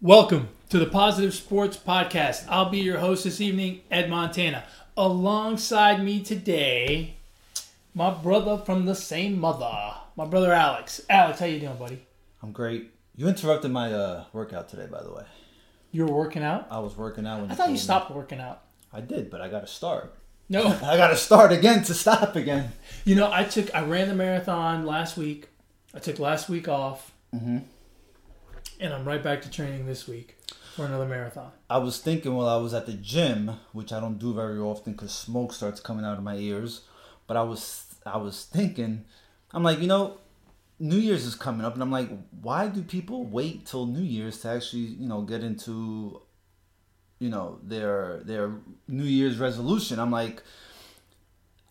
Welcome to the Positive Sports Podcast. I'll be your host this evening, Ed Montana. Alongside me today, my brother from the same mother, my brother Alex. Alex, how you doing, buddy? I'm great. You interrupted my uh, workout today, by the way. You were working out? I was working out when I thought you told me. stopped working out. I did, but I got to start. No, I got to start again to stop again. you know, I took I ran the marathon last week. I took last week off, Mm-hmm. And I'm right back to training this week for another marathon. I was thinking while I was at the gym, which I don't do very often because smoke starts coming out of my ears. But I was I was thinking, I'm like, you know, New Year's is coming up, and I'm like, why do people wait till New Year's to actually, you know, get into, you know, their their New Year's resolution? I'm like,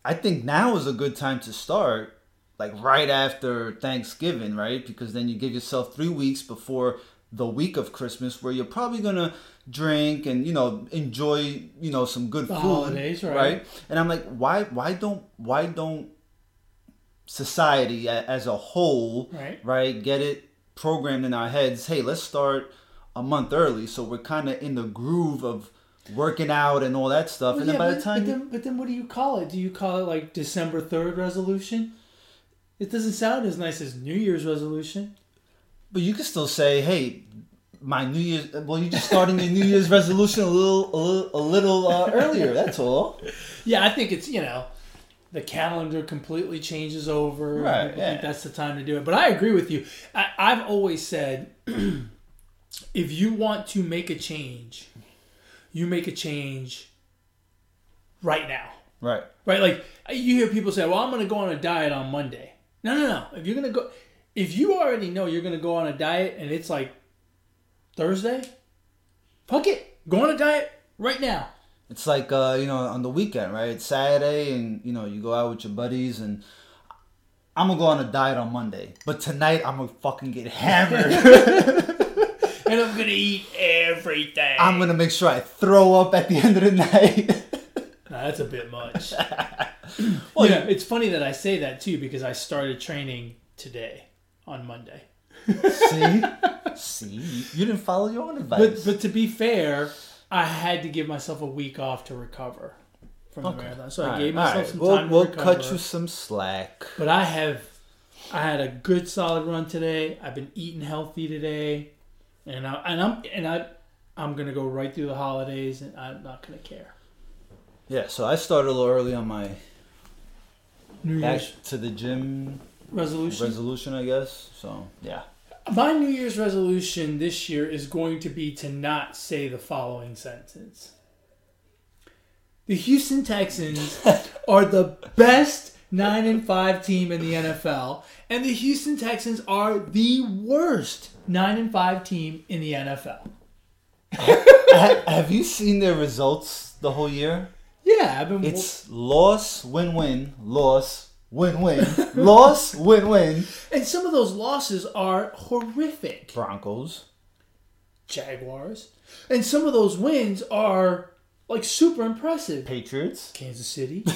I think now is a good time to start, like right after Thanksgiving, right? Because then you give yourself three weeks before the week of Christmas, where you're probably gonna drink and you know enjoy you know some good The food, holidays, right. And I'm like, why why don't why don't society as a whole, Right. right, get it programmed in our heads? Hey, let's start a month early, so we're kind of in the groove of working out and all that stuff. and then by but, the time but then, but then what do you call it? Do you call it like December third resolution? It doesn't sound as nice as New Year's resolution. But you can still say, "Hey, my New Year's." Well, you're just starting your New Year's resolution a little, a little, a little uh, earlier. That's all. Yeah, I think it's you know, the calendar completely changes over. Right, think yeah. that's the time to do it. But I agree with you. I, I've always said, if you want to make a change, you make a change right now. Right. Right? Like you hear people say, "Well, I'm going to go on a diet on Monday." No, no, no. If you're to go, if you already know you're going to go on a diet and it's like Thursday, fuck it, go on a diet right now. It's like uh, you know on the weekend, right? It's Saturday, and you know you go out with your buddies, and I'm gonna go on a diet on Monday, but tonight I'm gonna fucking get hammered. And I'm going to eat everything. I'm gonna make sure I throw up at the end of the night. Nah, that's a bit much. Well, yeah, it's funny that I say that too because I started training today on Monday. see, see, you didn't follow your own advice. But but to be fair, I had to give myself a week off to recover from the marathon. So I All gave right, myself all right. some We'll, time we'll to recover. cut you some slack. But I have, I had a good solid run today. I've been eating healthy today, and I and I'm and I, I'm gonna go right through the holidays, and I'm not gonna care. Yeah, so I started a little early on my New back Year's to the gym resolution. resolution, I guess. So yeah, My New Year's resolution this year is going to be to not say the following sentence. The Houston Texans are the best 9 and 5 team in the NFL, and the Houston Texans are the worst 9 and 5 team in the NFL. Have you seen their results the whole year? Yeah, I've been It's loss, win, win, loss, win, win, loss, win, win. and some of those losses are horrific. Broncos. Jaguars. And some of those wins are like super impressive. Patriots. Kansas City.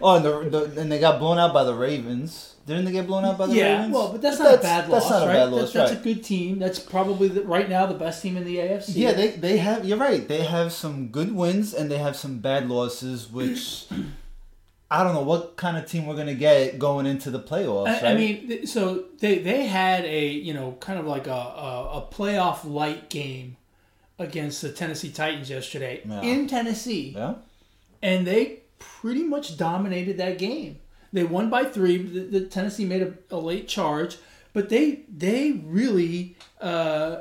Oh, and, the, the, and they got blown out by the Ravens. Didn't they get blown out by the Yeah, Ravens? well, but that's not a bad loss, That's not a right? bad That- loss, that's right? a good team. That's probably the, right now the best team in the AFC. Yeah, they they have. You're right. They have some good wins and they have some bad losses, which I don't know what kind of team we're gonna get going into the playoffs. I, I mean, so they they had a you know kind of like a a, a playoff light game against the Tennessee Titans yesterday Yeah. in Tennessee, yeah, and they pretty much dominated that game. They won by three. The, the Tennessee made a, a late charge, but they they really uh,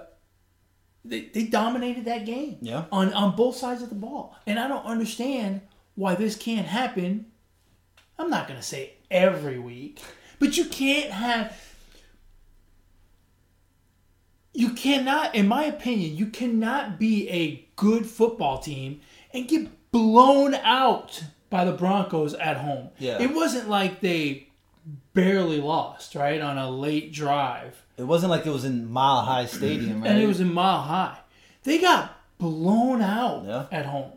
they, they dominated that game. Yeah. on on both sides of the ball, and I don't understand why this can't happen. I'm not gonna say every week, but you can't have. You cannot, in my opinion, you cannot be a good football team and get blown out by the Broncos at home. Yeah. It wasn't like they barely lost, right, on a late drive. it wasn't like it was in Mile High Stadium, right? And it was in mile high. They got blown out Yeah. at home.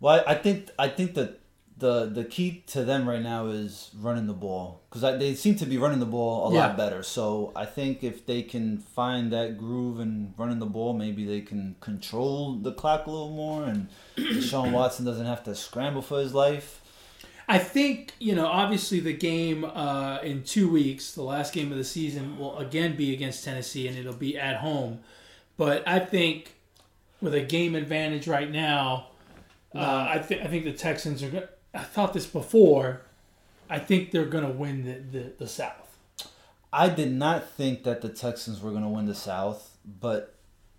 Well, I think I think that the the key to them right now is running the ball because they seem to be running the ball a Yeah. lot better. So I think if they can find that groove and running the ball, maybe they can control the clock a little more, and Deshaun Watson doesn't have to scramble for his life. I think you know. Obviously, the game uh, in two weeks, the last game of the season, will again be against Tennessee, and it'll be at home. But I think with a game advantage right now, uh, I think I think the Texans are. Go- I thought this before. I think they're going to win the, the the South. I did not think that the Texans were going to win the South, but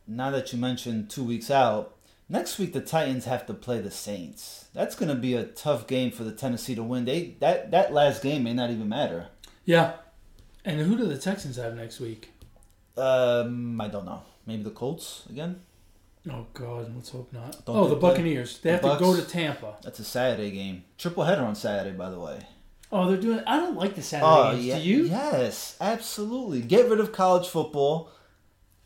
now that you mentioned two weeks out, next week the Titans have to play the Saints. That's going to be a tough game for the Tennessee to win. They that that last game may not even matter. Yeah. And who do the Texans have next week? Um, I don't know. Maybe the Colts again. Oh God, let's hope not. Don't oh, the play- Buccaneers. They the have to go to Tampa. That's a Saturday game. Triple header on Saturday, by the way. Oh, they're doing. I don't like the Saturday Oh games. yeah, Do you? Yes, absolutely. Get rid of college football.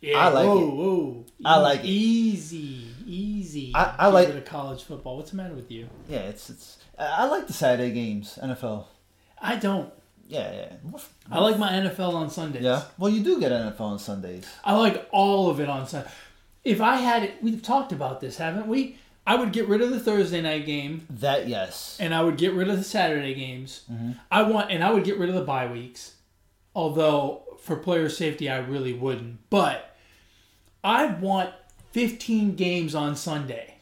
Yeah, I like whoa, it. Whoa, I like it. Easy, easy. I- I Get like- rid of college football. What's the matter with you? Yeah, it's it's. I like the Saturday games. NFL. I don't. Yeah, yeah. I like my NFL on Sundays. Yeah. Well, you do get NFL on Sundays. I like all of it on Sunday. If I had it, we've talked about this, haven't we? I would get rid of the Thursday night game, That yes. and I would get rid of the Saturday games. Mm-hmm. I want, and I would get rid of the bye weeks. Although for player safety, I really wouldn't. But I want 15 games on Sunday.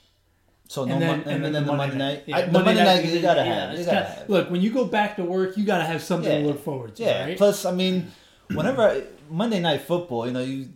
So no, and then, mon- and, then, the Monday night. Yeah, I- the Monday, night, you gotta yeah, have. You it's gotta have. Look, when you go back to work, you gotta have something to look forward to, Yeah. right? Plus, I mean, whenever I, Monday night football, you know, you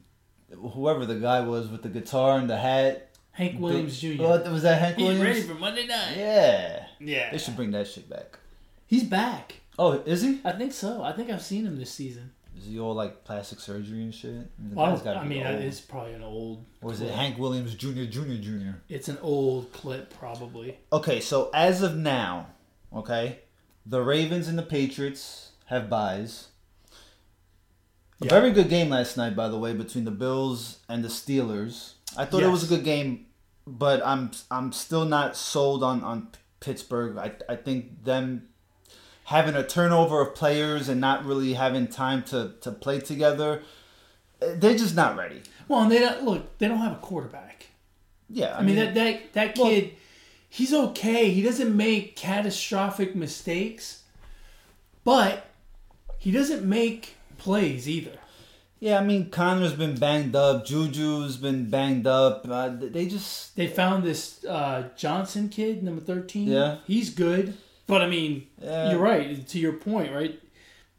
whoever the guy was with the guitar and the hat. Hank Williams Jr. What oh, was that? Hank He's Williams. ready for Monday night. yeah. Yeah, They should bring that shit back. he's back. Oh, is he? I think so. I think I've seen him this season. Is he all like plastic surgery and shit? The Well, guy's I be mean, it's probably an old. or is it. Hank Williams Jr. Jr. Jr. It's an old clip, probably. Okay, so as of now, okay, the Ravens and the Patriots have buys. A Yeah. very good game last night, by the way, between the Bills and the Steelers. I thought it was a good game, but I'm I'm still not sold on on Pittsburgh. I I think them having a turnover of players and not really having time to to play together, eh, they're just not ready. Well, and they don't look. They don't have a quarterback. Yeah, I, mean, that that that Well- kid, he's okay. He doesn't make catastrophic mistakes, but he doesn't make plays either. Yeah, I mean Conner's been banged up, Juju's been banged up. Uh, they just They found this uh, Johnson kid, number thirteen. Yeah. he's good, but I mean, Yeah. you're right. To your point, right?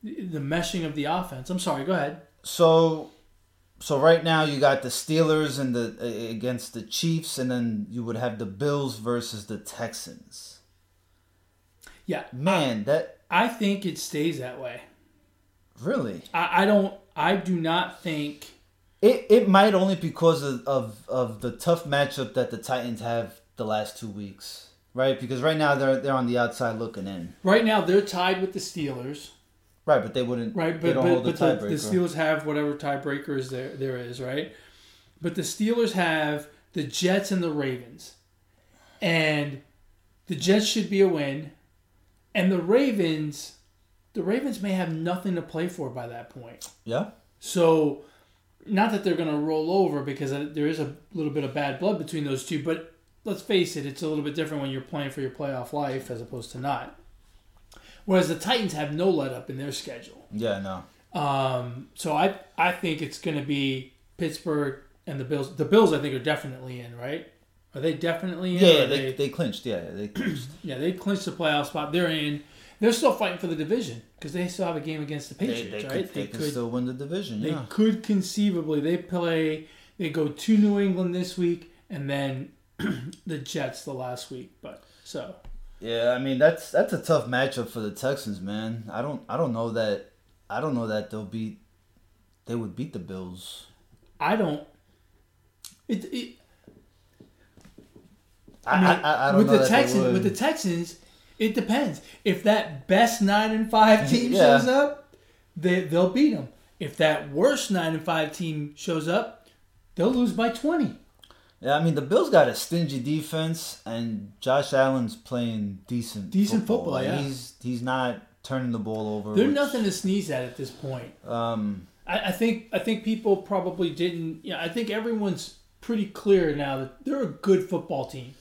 The meshing of the offense. I'm sorry. Go ahead. so so right now you got the Steelers and the against the Chiefs, and then you would have the Bills versus the Texans. Yeah, Man, that I think it stays that way. Really I, I don't. I do not think. it it might only because of, of of the tough matchup that the Titans have the last two weeks, right? Because right now they're they're on the outside looking in, Right now, they're tied with the Steelers. right? But they wouldn't, Right, but but, hold the but the, tiebreaker. the Steelers have whatever tiebreakers there there is, right? But the Steelers have the Jets and the Ravens, and the Jets should be a win, and the Ravens, the Ravens may have nothing to play for by that point. yeah, So, not that they're going to roll over because there is a little bit of bad blood between those two, but let's face it, it's a little bit different when you're playing for your playoff life as opposed to not. Whereas the Titans have no let up in their schedule. yeah, no, Um, so I I think it's going to be Pittsburgh and the Bills. The Bills I think are definitely in, right? Are they definitely in? yeah, yeah are they, they clinched, yeah, they clinched. yeah, they clinched the playoff spot. They're in. They're still fighting for the division because they still have a game against the Patriots, they, right? could, they, can still win the division. They yeah. could conceivably they play they go to New England this week and then the Jets the last week. But so Yeah, I mean that's that's a tough matchup for the Texans, man. I don't I don't know that I don't know that they'll beat they would beat the Bills. I don't. It, it I mean, I, I, I don't with know the they Texans with the Texans, it depends. If that best nine and five team Yeah. shows up, they they'll beat them. If that worst nine and five team shows up, they'll lose by twenty. Yeah, I mean the Bills got a stingy defense, and Josh Allen's playing decent Decent football, yeah. He's he's not turning the ball over. They're which, nothing to sneeze at at this point. Um, I, I think I think people probably didn't. Yeah, I think everyone's pretty clear now that they're a good football team,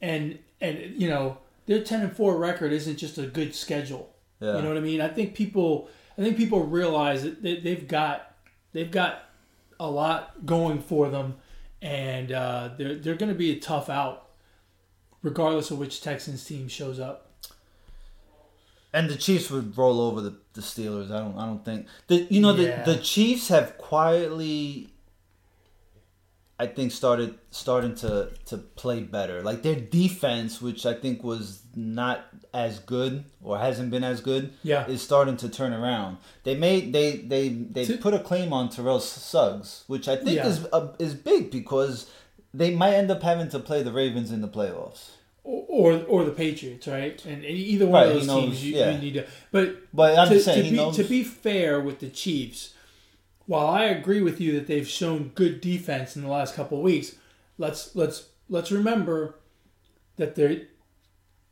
and and you know their ten and four record isn't just a good schedule. yeah. You know what I mean? I think people I think people realize that they, they've got they've got a lot going for them, and uh, they're they're going to be a tough out, regardless of which Texans team shows up. And the Chiefs would roll over the, the Steelers. I don't I don't think the you know Yeah. the the Chiefs have quietly I think started starting to to play better. Like their defense, which I think was not as good or hasn't been as good, Yeah. is starting to turn around. They made they they they To- put a claim on Terrell Suggs, which I think Yeah. is uh, is big because they might end up having to play the Ravens in the playoffs. Or, or or the Patriots, right? And either one Right, of those knows, teams, you, yeah. you need to. But But I'm to, just saying to be to be fair with the Chiefs, while I agree with you that they've shown good defense in the last couple of weeks, let's let's let's remember that they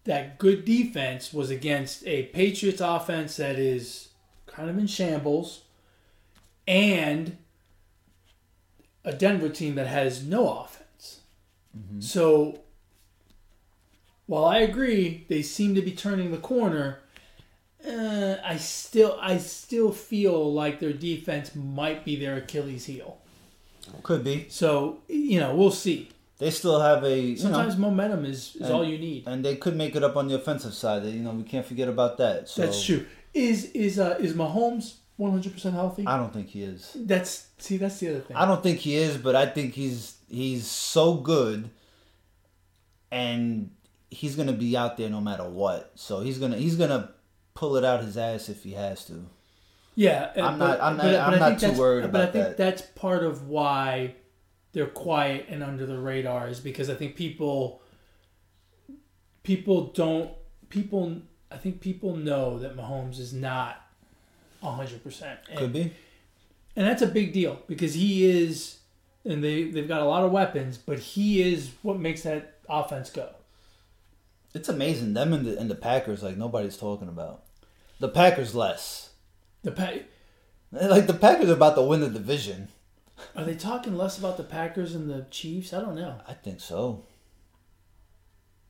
that good defense was against a Patriots offense that is kind of in shambles, and a Denver team that has no offense. Mm-hmm. So while I agree they seem to be turning the corner, uh, I still I still feel like their defense might be their Achilles heel. could be. So you know we'll see. They still have a you know Sometimes momentum is, is And- all you need. and they could make it up on the offensive side. You know, we can't forget about that. So That's true. Is is uh, is Mahomes one hundred percent healthy? I don't think he is. That's see that's the other thing. I don't think he is, but I think he's he's so good, and he's gonna be out there no matter what. So he's gonna he's gonna pull it out his ass if he has to. Yeah, I'm but- not- I'm not- but I'm not too worried But I think that. that's part of why they're quiet and under the radar is because I think people people don't people I think people know that Mahomes is not hundred percent, Could be. and that's a big deal because he is, and they they've got a lot of weapons, but he is what makes that offense go. It's amazing them and the and the Packers like nobody's talking about. The Packers less. The pa- Like the Packers are about to win the division. are they talking less about the Packers and the Chiefs? I don't know. I think so.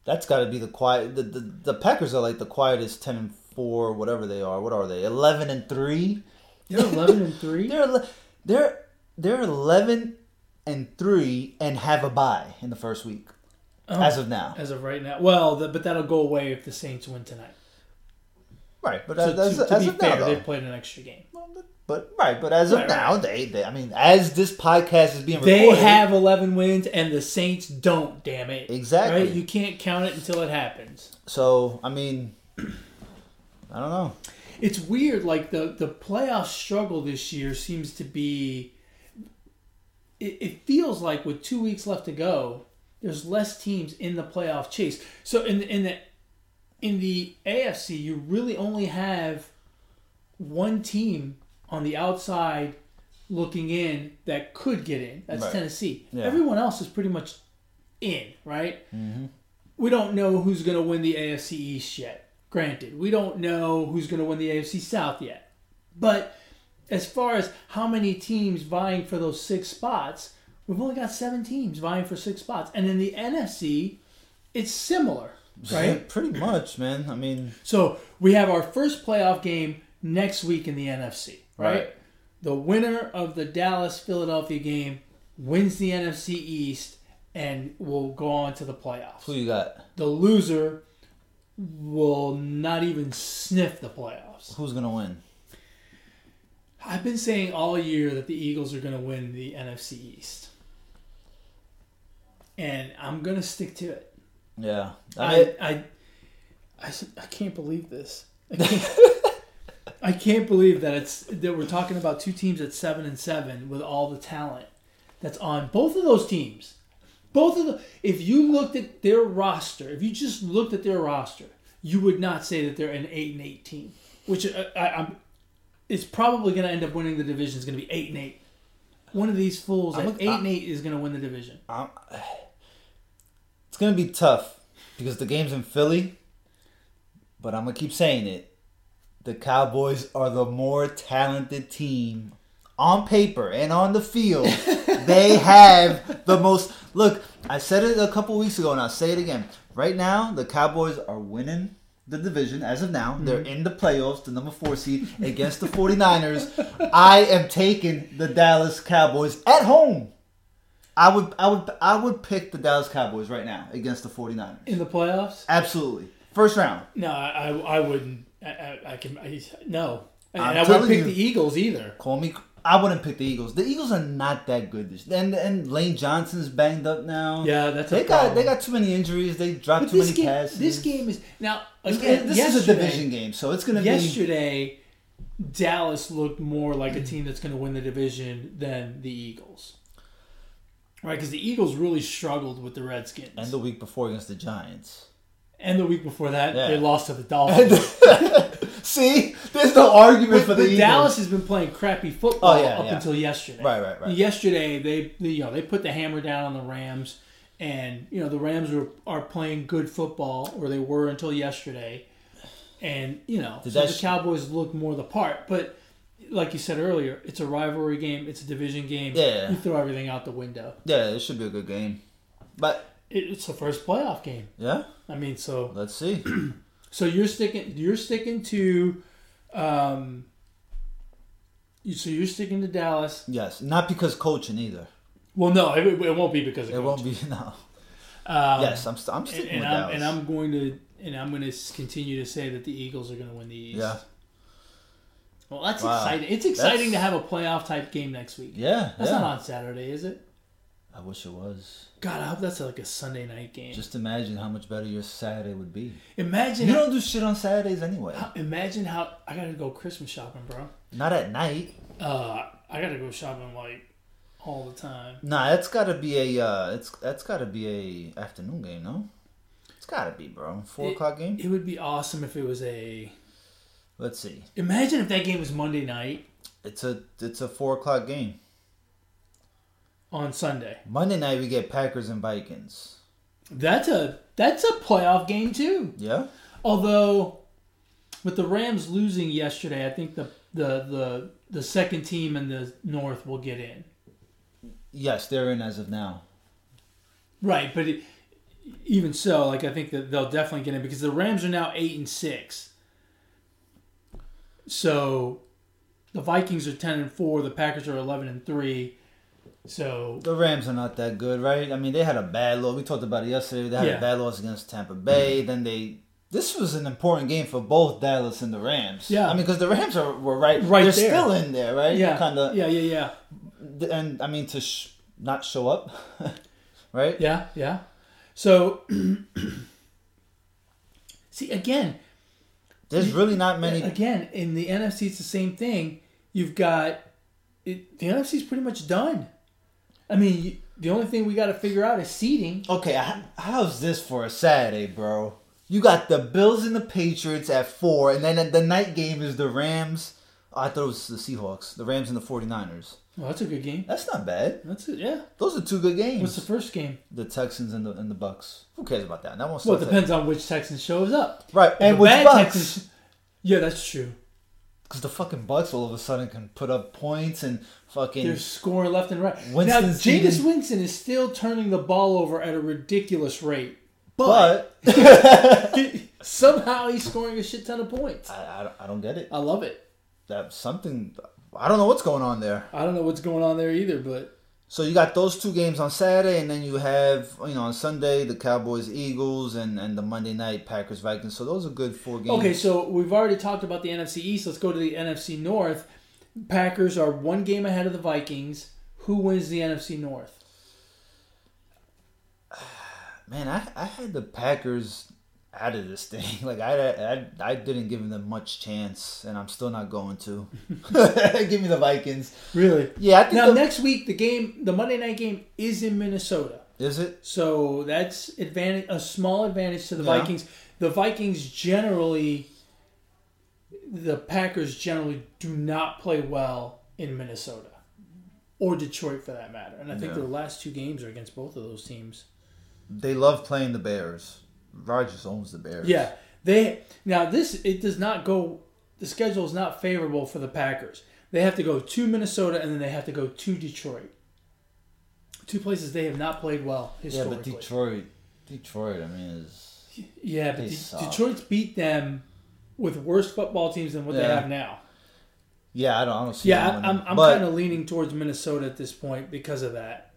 That's got to be the quiet. The, the the Packers are like the quietest ten and four, whatever they are. What are they? Eleven and three. They're eleven and three. They're they're they're eleven and three and have a bye in the first week Oh. as of now. as of right now. Well, the, but that'll go away if the Saints win tonight. Right, but So as, to, as, to as be of fair, now, they played an extra game. But right, but as of Right, now, they, they I mean, as this podcast is being They recorded, have 11 wins, and the Saints don't. Damn it! Exactly. Right? You can't count it until it happens. So I mean, I don't know. It's weird. Like the the playoff struggle this year seems to be. It, it feels like with two weeks left to go, there's less teams in the playoff chase. So in the, in the in the AFC, you really only have one team on the outside looking in that could get in. That's Right. Tennessee. Yeah. Everyone else is pretty much in, right? Mm-hmm. We don't know who's going to win the AFC East yet. Granted, we don't know who's going to win the AFC South yet. But as far as how many teams vying for those six spots, we've only got seven teams vying for six spots. And in the NFC, it's similar, right? Pretty much, man. I mean, So we have our first playoff game next week in the NFC, right? Right. The winner of the Dallas Philadelphia game wins the NFC East and will go on to the playoffs. who you got? The loser will not even sniff the playoffs. Who's gonna win? I've been saying all year that the Eagles are going to win the NFC East. And I'm going to stick to it. Yeah, I mean, I, I, I, I can't believe this. I can't, I can't believe that it's that we're talking about two teams at seven and seven with all the talent that's on both of those teams. Both of the, if you looked at their roster, if you just looked at their roster, you would not say that they're an eight and eight team. Which I, I, I'm, it's probably going to end up winning the division. Is going to be eight and eight. one of these fools I'm at eight and eight is going to win the division. I'm, it's gonna be tough because the game's in Philly. But I'm gonna keep saying it. The Cowboys are the more talented team on paper and on the field. they have the most. Look, I said it a couple weeks ago, and I'll say it again. Right now, the Cowboys are winning the division as of now. They're mm-hmm. in the playoffs, the number four seed against the 49ers. I am taking the Dallas Cowboys at home. I would I would I would pick the Dallas Cowboys right now against the 49ers. In the playoffs? Absolutely. First round. No, I, I, I wouldn't. I, I, I can. I, no, and I'm I wouldn't pick you. the Eagles either. Call me I wouldn't pick the Eagles. The Eagles are not that good this and and Lane Johnson's banged up now. Yeah, that's They got problem. they got too many injuries. They dropped But too many game, passes. this game is now This, again. this yesterday, is a division game, so it's gonna be Yesterday, Dallas looked more like a team that's going to win the division than the Eagles. Right, because the Eagles really struggled with the Redskins, and the week before against the Giants. And the week before that, Yeah. they lost to the Dolphins. See, there's no argument But, for the Eagles. Dallas has been playing crappy football Oh, yeah, up yeah. until yesterday. Right, right, right. Yesterday, they you know they put the hammer down on the Rams, and you know the Rams are are playing good football, or they were until yesterday, and you know Did so the sh- Cowboys look more the part. But like you said earlier, it's a rivalry game, it's a division game. Yeah. you throw everything out the window. Yeah, it should be a good game. But it's the first playoff game. yeah, I mean, so let's see. so you're sticking you're sticking to. Um, you- so you're sticking to Dallas. yes, not because coaching either. Well, no, it, it won't be because of It coach. won't be no. Um, yes, I'm st- I'm and, sticking and with I'm Dallas. and I'm going to and I'm going to continue to say that the Eagles are going to win the East. yeah, Well, that's Wow. exciting. It's exciting That's- to have a playoff type game next week. yeah, That's yeah. not on Saturday, is it? I wish it was. God, I hope that's like a Sunday night game. Just imagine how much better your Saturday would be. imagine You don't do shit on Saturdays anyway. how- imagine how I got to go Christmas shopping, bro. Not at night. Uh, I got to go shopping like all the time. Nah, that's gotta be a uh, it's that's gotta be a afternoon game, no? It's gotta be, bro. Four It- o'clock game. It would be awesome if it was a. Let's see. Imagine if that game was Monday night It's a it's a four o'clock game. on Sunday. Monday night we get Packers and Vikings. That's a that's a playoff game too. Yeah. Although, with the Rams losing yesterday, I think the the the, the second team in the North will get in. Yes, they're in as of now. Right, but it, even so, like I think that they'll definitely get in because the Rams are now eight and six. So, the Vikings are ten and four. The Packers are eleven and three. So The Rams are not that good, right? I mean, they had a bad loss. We talked about it yesterday. They had Yeah. a bad loss against Tampa Bay. Then they. This was an important game for both Dallas and the Rams. Yeah. I mean, because the Rams are were right. Right They're there. still in there, right? yeah, Kind of. yeah, yeah, yeah, And I mean, to sh- not show up, right? yeah, yeah. So, see again, There's really not many. Again, in the NFC, it's the same thing. You've got it, the NFC's pretty much done. I mean, you, the only thing we got to figure out is seeding. Okay, how's this for a Saturday, bro? You got the Bills and the Patriots at four, and then the night game is the Rams. Oh, I thought it was the Seahawks, the Rams and the 49ers. Well, that's a good game. That's not bad. That's it. Yeah. Those are two good games. What's the first game? the Texans and the and the Bucks. Who cares about that? That won't Well, it depends on which Texan shows up. Right, If and which Bucks? Texan- Yeah, that's true. Because the fucking Bucks all of a sudden can put up points and fucking. They're scoring left and right. Winston's now, Jameis. Winston is still turning the ball over at a ridiculous rate, but somehow he's scoring a shit ton of points. I, I, don't- I don't get it. I love it. That's something. I don't know what's going on there. I don't know what's going on there either, but So you got those two games on Saturday, and then you have you know on Sunday the Cowboys Eagles and and the Monday night Packers Vikings. So those are good four games. Okay, so we've already talked about the NFC East. Let's go to the NFC North. Packers are one game ahead of the Vikings. Who wins the NFC North? man, I I had the Packers out of this thing. Like I I I didn't give them much chance, and I'm still not going to. give me the Vikings. Really? Yeah, I think. Now the- next week the game, the Monday night game, is in Minnesota. is it? So that's advantage, a small advantage to the Yeah. Vikings. The Vikings generally, the Packers generally do not play well in Minnesota. or Detroit for that matter. And I think Yeah. their last two games are against both of those teams. They love playing the Bears. Rodgers owns the Bears. Yeah, they now this it does not go. The schedule is not favorable for the Packers. They have to go to Minnesota and then they have to go to Detroit. Two places they have not played well historically. Yeah, but Detroit, Detroit. I mean, is Yeah, but De- Detroit's beat them with worse football teams than what they have now. yeah. I don't. I don't see. Yeah, I'm. I'm kind of leaning towards Minnesota at this point because of that.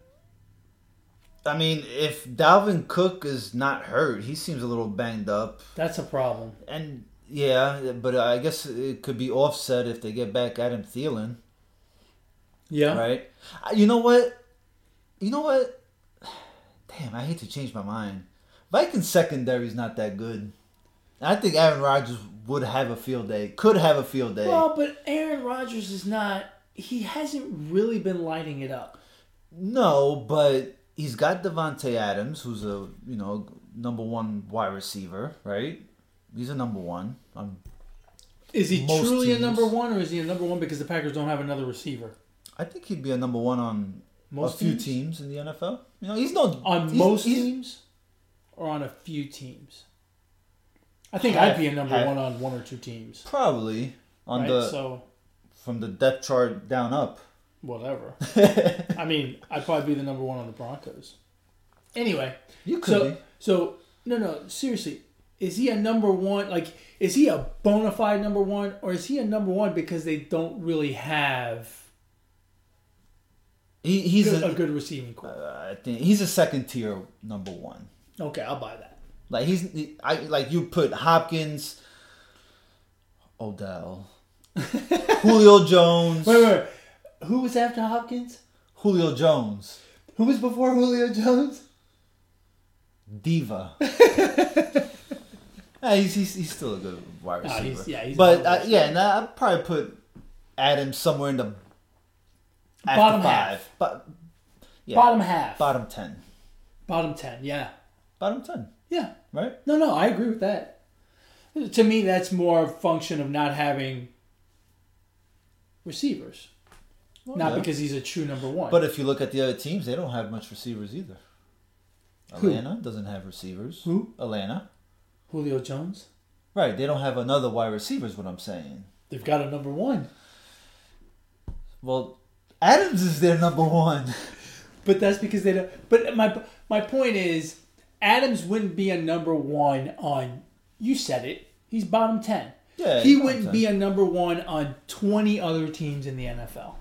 I mean, if Dalvin Cook is not hurt, he seems a little banged up. That's a problem. And yeah, but I guess it could be offset if they get back Adam Thielen, Yeah. right? Uh, You know what? You know what? Damn, I hate to change my mind. Vikings secondary is not that good. I think Aaron Rodgers would have a field day. Could have a field day. Well, but Aaron Rodgers is not. He hasn't really been lighting it up. No, but he's got Davante Adams, who's a you know number one wide receiver, right? He's a number one. Um, Is he truly a number one, or is he a number one because the Packers don't have another receiver? I think he'd be a number one on Most a few teams? teams? in the NFL. You know, he's not On he's- most he's- teams, or on a few teams. I think Half- I'd be a number half. one on one or two teams. Probably on right? the so from the depth chart down up. Whatever. I mean, I'd probably be the number one on the Broncos. Anyway, You could so be. so no no seriously, is he a number one? Like, is he a bona fide number one, or is he a number one because they don't really have He, he's good- a, a good receiving corps? uh, I think he's a second tier number one. Okay, I'll buy that. Like he's he- I like you put Hopkins, Odell, Julio Jones, Wait, wait, wait. Who was after Hopkins? Julio Jones, Who was before Julio Jones? Diva. Yeah, he's, he's he's still a good wide receiver. he's- yeah, he's but uh, yeah, and I'd probably put Adams somewhere in the Bottom five, half. but yeah, Bottom half. bottom ten, Bottom ten. Yeah. bottom ten, Yeah. right? No, no, I agree with that. To me, that's more a function of not having receivers, Well, not yeah. because he's a true number one. But if you look at the other teams, they don't have much receivers either. Who? Atlanta doesn't have receivers. Who? Atlanta. Julio Jones, Right, they don't have another wide receiver is what I'm saying. they've got a number one, Well, Adams is their number one. but that's because they don't. But my my point is, Adams wouldn't be a number one on. You said it. He's bottom ten. Yeah, he wouldn't bottom be a number one on twenty other teams in the NFL.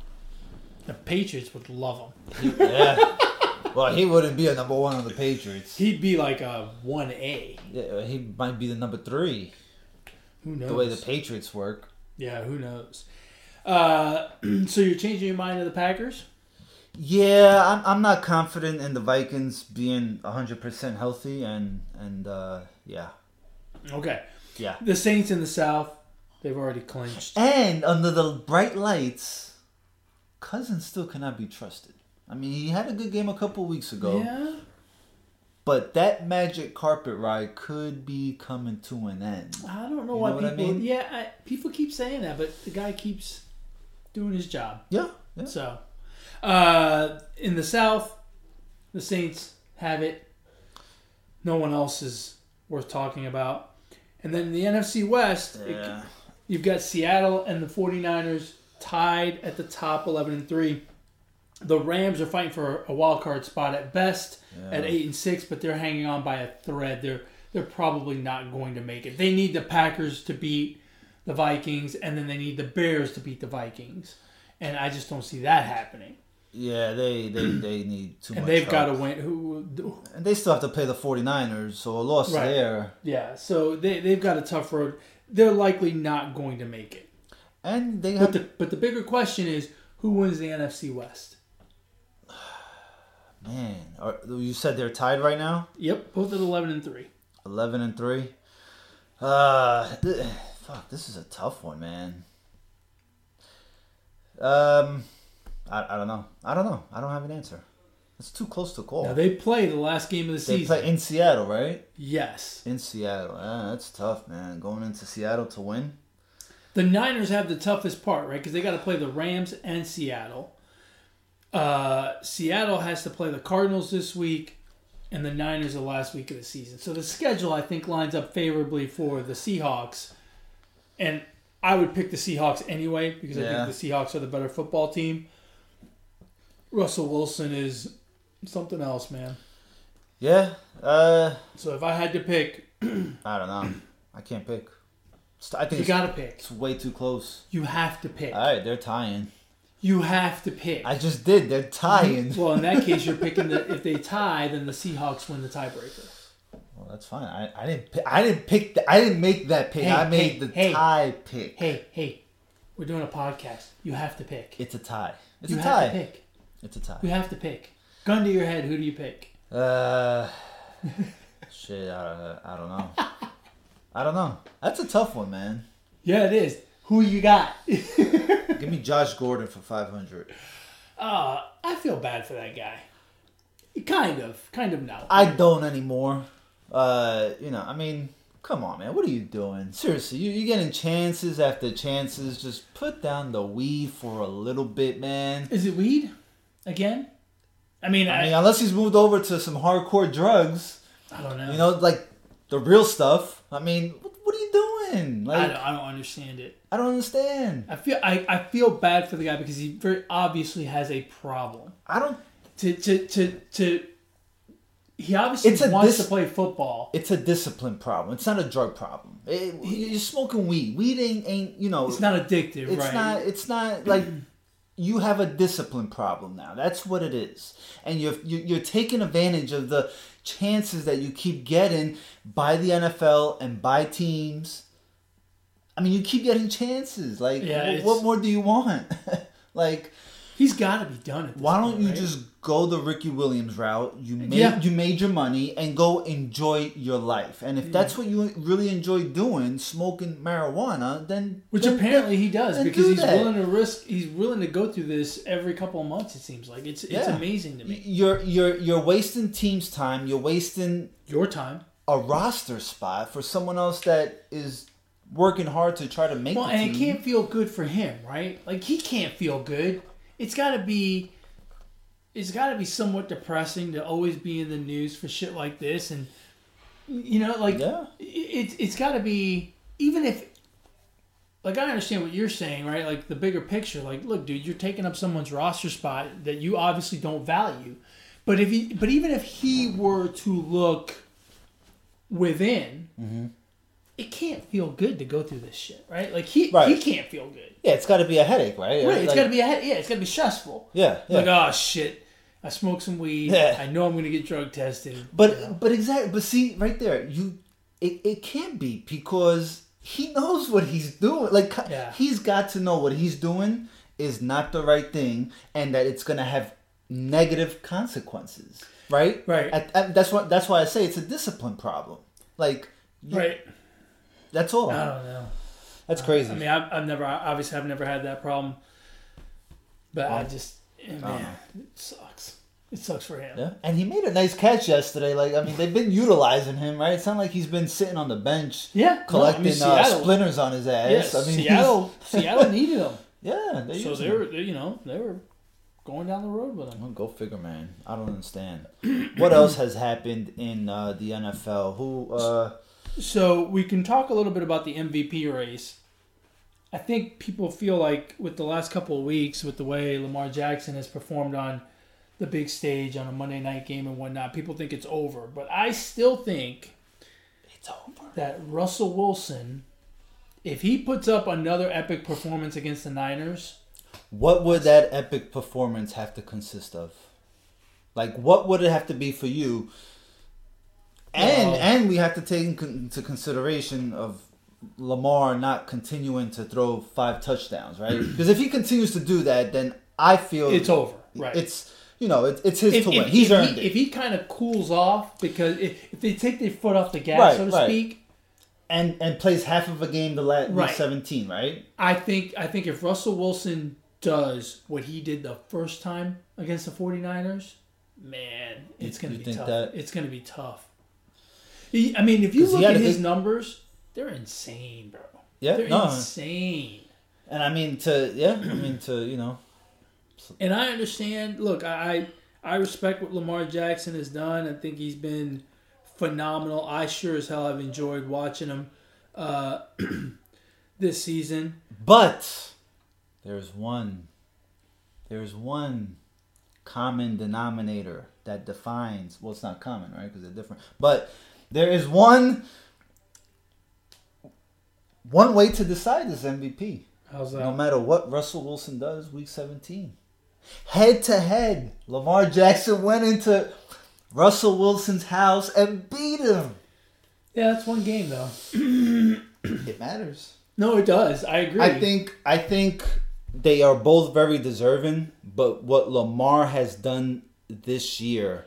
The Patriots would love him. yeah. Well, he wouldn't be a number one on the Patriots. He'd be like a one A. Yeah, he might be the number three. Who knows? The way the Patriots work. Yeah, who knows? Uh, so you're changing your mind to the Packers? Yeah, I'm, I'm not confident in the Vikings being 100% healthy, and and uh, yeah, Okay. yeah. The Saints in the South, they've already clinched. And under the bright lights, Cousins still cannot be trusted. I mean, he had a good game a couple weeks ago, Yeah. but that magic carpet ride could be coming to an end. I don't know You why know I people. mean? Yeah, I, people keep saying that, but the guy keeps doing his job. Yeah, yeah. So, uh, in the South, the Saints have it. No one else is worth talking about. And then the NFC West, it- yeah. You've got Seattle and the 49ers tied at the top 11 and 3. The Rams are fighting for a wild card spot at best Yeah. at 8 and 6, but they're hanging on by a thread. They're they're probably not going to make it. They need the Packers to beat the Vikings and then they need the Bears to beat the Vikings. And I just don't see that happening. Yeah, they, they, they need too And much they've got to win who And they still have to play the 49ers, so a loss Right. there. yeah, so they they've got a tough road. They're likely not going to make it. And they But the but the bigger question is who wins the NFC West? man. Are, you said they're tied right now, Yep, both at eleven and three. eleven and three. Uh, th- fuck, this is a tough one, man. Um, I, I don't know. I don't know. I don't have an answer. It's too close to call. Now they play the last game of the season. they season. play in Seattle, right? yes, In Seattle. Ah, that's tough, man. Going into Seattle to win. The Niners have the toughest part, right? Because they got to play the Rams and Seattle, Uh, Seattle has to play the Cardinals this week, and the Niners the last week of the season. So the schedule, I think, lines up favorably for the Seahawks. And I would pick the Seahawks anyway because I think the Seahawks are the better football team. Russell Wilson is something else, man. Yeah. Uh, So if I had to pick, I don't know. I can't pick. I think you got to pick. it's way too close. You have to pick. All right, they're tying. You have to pick. I just did. They're tying. Well, in that case, you're picking the. If they tie, then the Seahawks win the tiebreaker. Well, that's fine. I, I didn't. Pick, I didn't pick. The, I didn't make that pick. Hey, I made hey, the hey. tie pick. Hey, hey, we're doing a podcast. You have to pick. It's a tie. It's you a have tie. to pick. It's a tie. You have to pick. Gun to your head. Who do you pick? Uh, shit. I. I don't know. I don't know. That's a tough one, man. Yeah, it is. Who you got? Give me Josh Gordon for five hundred. Uh, I feel bad for that guy. Kind of, kind of no. I don't anymore. Uh, you know. I mean, come on, man. What are you doing? Seriously, you you getting chances after chances. Just put down the weed for a little bit, man. Is it weed again? I mean, I I, mean, unless he's moved over to some hardcore drugs. I don't know. You know, like the real stuff. I mean, what, what are you doing? I don't, I don't understand it. I don't understand. I feel I, I feel bad for the guy because he very obviously has a problem. I don't. To to to to. He obviously It's wants dis- to play football. It's a discipline problem. It's not a drug problem. It- you're smoking weed. Weed ain't, ain't you know. It's not addictive, It's right? not. It's not like you have a discipline problem now. That's what it is, and you're you're you're taking advantage of the chances that you keep getting by the NFL and by teams. I mean, you keep getting chances. Like, Yeah, wh- what more do you want? like, He's got to be done at this why don't point, you right? just go the Ricky Williams route? You made Yeah. you made your money and go enjoy your life. And if that's what you really enjoy doing, smoking marijuana, then Which then- apparently he does because do he's that. willing to risk. He's willing to go through this every couple of months. It seems like it's it's Yeah. amazing to me. You're you're you're wasting team's time. You're wasting Your time. a roster spot for someone else that is working hard to try to make Well, the and team. it can't feel good for him, right? Like he can't feel good. It's got to be. It's got to be somewhat depressing to always be in the news for shit like this, and you know, like Yeah. it's it's got to be even if. Like I understand what you're saying, right? Like the bigger picture. Like, look, dude, you're taking up someone's roster spot that you obviously don't value. But if he, but even if he were to look within, Mm-hmm. It can't feel good to go through this shit, right? Like he Right. he can't feel good. Yeah, it's got to be a headache, right? Right, it's Like- got to be a head. Yeah, it's got to be stressful. Yeah, yeah. Like, oh shit, I smoked some weed. Yeah. I know I'm gonna get drug tested. But but exactly. But see, right there, you it, it can't be because he knows what he's doing. Like Yeah. he's got to know what he's doing is not the right thing, and that it's gonna have negative consequences. Right. Right. At- at- that's what. That's why I say it's a discipline problem. Like. you- right. That's all. I don't know. That's crazy. I mean, I've, I've never obviously I've never had that problem, but I Oh. just eh, man, it sucks. It sucks for him. yeah. And he made a nice catch yesterday. Like I mean, they've been utilizing him, right? It's not like he's been sitting on the bench Yeah, no, I mean, collecting uh, Seattle- splinters on his ass. Yes, I mean, he's- Seattle, Seattle needed him, Yeah, they so they were, they, you know, they were going down the road with him. Well, go figure, man. I don't understand. what else has happened in uh, the NFL? Who? Uh, So we can talk a little bit about the MVP race. I think people feel like with the last couple of weeks, with the way Lamar Jackson has performed on the big stage on a Monday night game and whatnot, people think it's over. But I still think it's over. that Russell Wilson, if he puts up another epic performance against the Niners, What would that epic performance have to consist of? Like, what would it have to be for you? And Well- and we have to take into consideration of Lamar not continuing to throw five touchdowns, right? Because if he continues to do that, then I feel it's over. Right. It's you know it, it's his if, to if- win. He's if earned he, it. If he kind of cools off because if, if they take their foot off the gas, Right, so to right. speak, and and plays half of a game the last Right. seventeen, right? I think I think if Russell Wilson does what he did the first time against the 49ers, man, it's going to be tough. that- It's going to be tough. He, I mean, if you look at his big- numbers, they're insane, bro. Yeah, They're no. insane. And I mean to yeah, I mean to you know And I understand. Look, I I respect what Lamar Jackson has done. I think he's been phenomenal. I sure as hell have enjoyed watching him uh, this season. But there's one. There's one common denominator that defines. Well, it's not common, right? Because they're different. But there is one. One way to decide this MVP. How's No matter what Russell Wilson does, Week 17, head to head, Lamar Jackson went into Russell Wilson's house and beat him. Yeah, that's one game though. It matters. No, it does. I agree. I think I think they are both very deserving, but what Lamar has done this year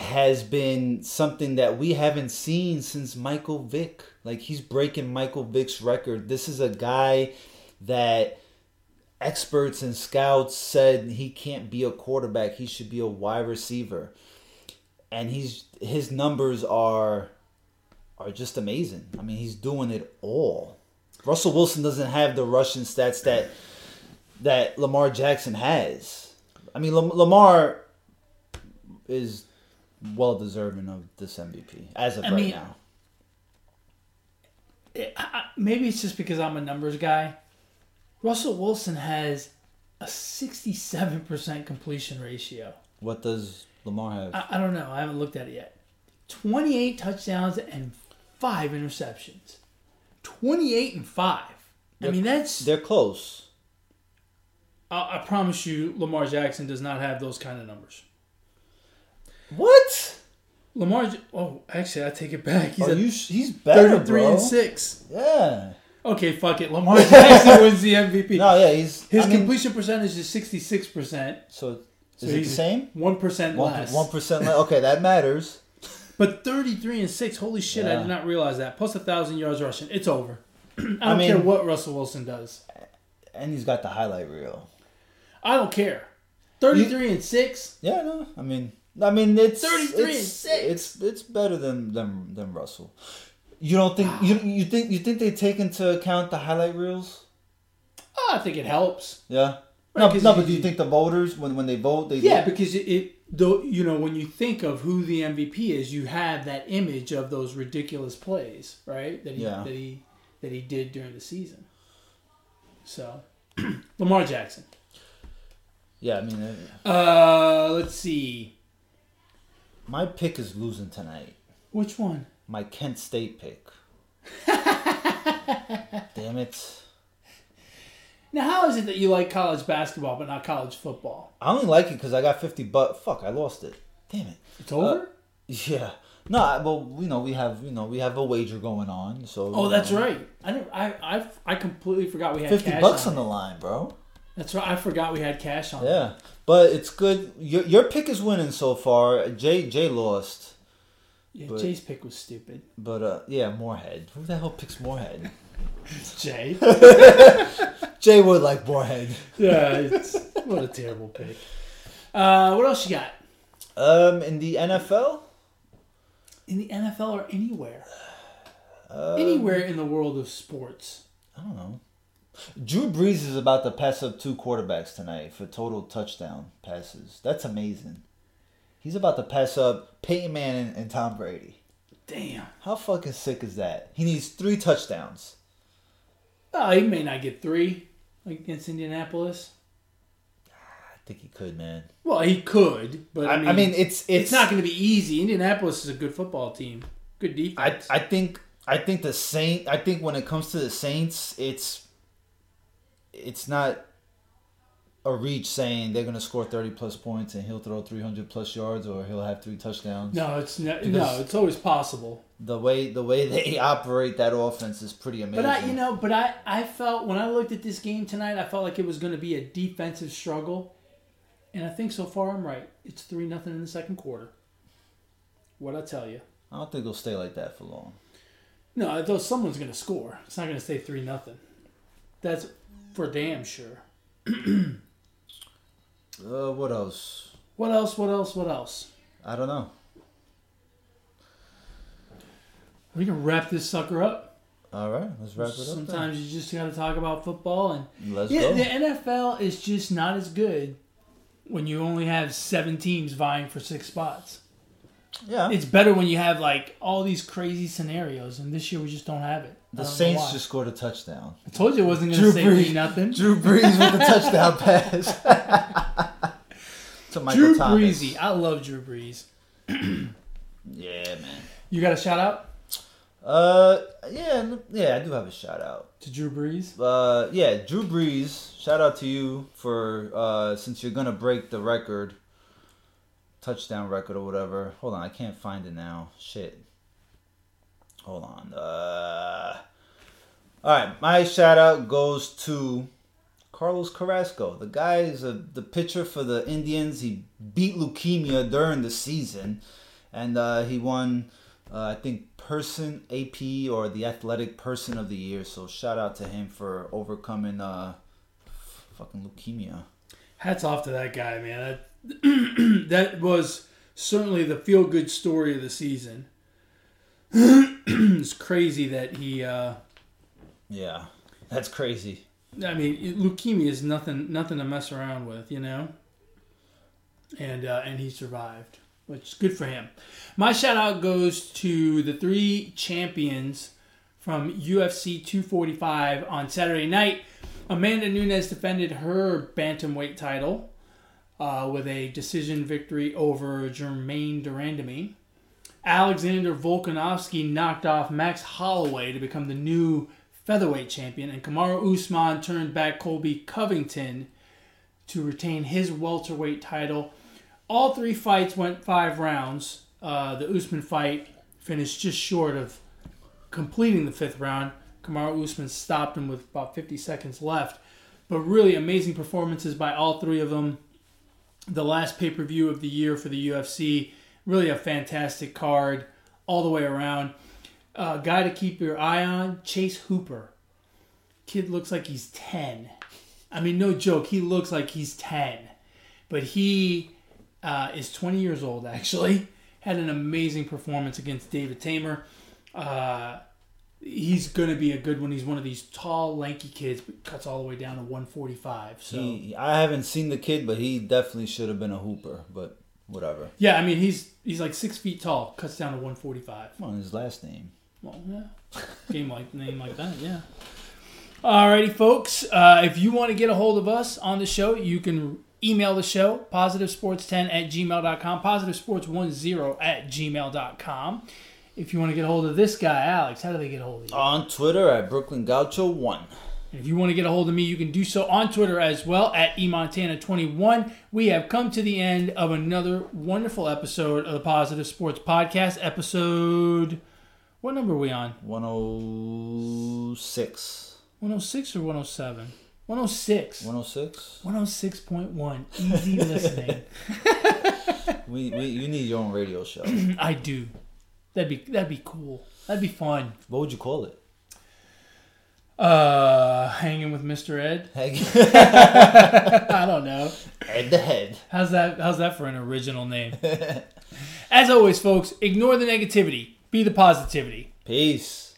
has been something that we haven't seen since Michael Vick. Like he's breaking Michael Vick's record. This is a guy that experts and scouts said he can't be a quarterback. He should be a wide receiver. And he's his numbers are are just amazing. I mean, he's doing it all. Russell Wilson doesn't have the rushing stats that that Lamar Jackson has. I mean, Lam- Lamar is well deserving of this MVP as of I right mean, now. it- I- I- maybe it's just because I'm a numbers guy. Russell Wilson has a 67% completion ratio. What does Lamar have? I, I don't know. I haven't looked at it yet. 28 touchdowns and five interceptions. 28 and five. I They're- mean, that's. They're close. I, I promise you, Lamar Jackson does not have those kind of numbers. What? Lamar. Oh, actually, I take it back. He's Are at you? He's better, 33 bro. and six. Yeah. Okay, fuck it. Lamar Jackson wins the MVP. No, yeah, he's His I mean, completion percentage is 66%. So So is it the same? 1% One less. one percent. less. Okay, that matters. But 33 and 6, holy shit, I did not realize that. Plus a 1,000 yards rushing. It's over. I don't I mean- care what Russell Wilson does. And he's got the highlight reel. I don't care. 33 and 6? Yeah, no. I mean, I mean, it's 33 it's, six. It's it's better than than than Russell. You don't think you you think you think they take into account the highlight reels? Oh, I think it helps. Yeah. Right, No, no, but do you think the voters when when they vote they Yeah, because it, it though you know when you think of who the MVP is, you have that image of those ridiculous plays, right? That he Yeah. that he that he did during the season. So, Lamar Jackson. yeah, I mean, uh, Uh, let's see. My pick is losing tonight. Which one? My Kent State pick. Damn it! Now, how is it that you like college basketball but not college football? I only like it because I got fifty. But fuck, I lost it. Damn it. It's over. Uh, yeah. No, I- well, you know, we have, you know, we have a wager going on, so. oh, that's know, right. I. I I I completely forgot we had Fifty cash bucks on on the line, bro. That's right. I forgot we had cash on. Yeah, but it's good. Your your pick is winning so far. Jay Jay lost, Yeah, But- Jay's pick was stupid. but uh, yeah, Morehead. Who the hell picks Morehead? Jay. Jay would like Morehead. yeah, it's, what a terrible pick. Uh, what else you got Um, in the NFL, in the NFL or anywhere? um, anywhere in the world of sports. I don't know. Drew Brees is about to pass up two quarterbacks tonight for total touchdown passes. That's amazing. He's about to pass up Peyton Manning and Tom Brady. Damn. How fucking sick is that? He needs three touchdowns. Oh, he may not get three like against Indianapolis. Ah, I think he could, man. Well, he could, but I, I mean, I mean, it's, it's it's, not going to be easy. Indianapolis is a good football team, good I defense. I think I think the Saint I think when it comes to the Saints, it's it's not a reach saying they're gonna score thirty plus points and he'll throw three hundred plus yards or he'll have three touchdowns. no, it's no, no, it's always possible. The way the way they operate that offense is pretty amazing. But I, you know, but I, I felt when I looked at this game tonight, I felt like it was going to be a defensive struggle, and I think so far I'm right. It's three nothing in the second quarter. What I tell you? I don't think they'll stay like that for long. No, though someone's going to score. It's not going to stay three nothing. That's for damn sure. Uh, what else? What else? What else? What else? I don't know. We can wrap this sucker up. All right, let's wrap it up. Sometimes you just got to talk about football, and let's yeah, go. the NFL is just not as good when you only have seven teams vying for six spots. yeah, It's better when you have like all these crazy scenarios, and this year we just don't have it. The Saints just scored a touchdown. I told you it wasn't going to say Brees- nothing. Drew Brees with a touchdown pass. to Michael Drew Thomas. Breezy, I love Drew Brees. Yeah, man. You got a shout out Uh, yeah, yeah, I do have a shout out. to Drew Brees. Uh, yeah, Drew Brees. Shout out to you for uh, since you're gonna break the record, touchdown record or whatever. Hold on, I can't find it now. Shit. Hold on. Uh, all right, my shout out goes to Carlos Carrasco. The guy is a, the pitcher for the Indians. He beat leukemia during the season, and uh, he won, uh, I think, person AP or the athletic person of the year. So shout out to him for overcoming uh, fucking leukemia. Hats off to that guy, man. That that was certainly the feel good story of the season. it's crazy that he. Uh, Yeah, that's crazy. I mean, leukemia is nothing nothing to mess around with, you know. And uh, and he survived, which is good for him. My shout out goes to the three champions from UFC 245 on Saturday night. Amanda Nunes defended her bantamweight title uh, with a decision victory over Germaine de Randamie. Alexander Volkanovski knocked off Max Holloway to become the new featherweight champion, and Kamaru Usman turned back Colby Covington to retain his welterweight title. All three fights went five rounds. Uh, the Usman fight finished just short of completing the fifth round. Kamaru Usman stopped him with about 50 seconds left. But really amazing performances by all three of them. The last pay per view of the year for the UFC. Really a fantastic card all the way around. Uh, guy to keep your eye on Chase Hooper. Kid looks like he's 10. I mean, no joke. He looks like he's 10. But he uh, is 20 years old, actually. Had an amazing performance against David Teymur. Uh, he's going to be a good one. He's one of these tall, lanky kids, but cuts all the way down to 145. So, He, I haven't seen the kid, but he definitely should have been a hooper. But whatever. yeah, I mean, he's he's like six feet tall, cuts down to 145. Come on, his last name. Well, yeah. Game like name like that, yeah. Alrighty, folks. Uh, if you want to get a hold of us on the show, you can email the show, positivesports10 at gmail.com, positivesports10 at gmail.com. If you want to get a hold of this guy, Alex, how do they get a hold of you? On Twitter at Brooklyn Gaucho One. And if you want to get a hold of me, you can do so on Twitter as well at emontana21. We have come to the end of another wonderful episode of the Positive Sports Podcast. Episode, what number are we on? 106. 106 or 107? 106. 106? 106.1. Easy listening. We, we you need your own radio show. I do. That'd be that'd be cool. That'd be fun. what would you call it? Uh, hanging with Mr. Ed. I don't know. head to head. How's that? How's that for an original name? As always, folks, ignore the negativity. Be the positivity. Peace.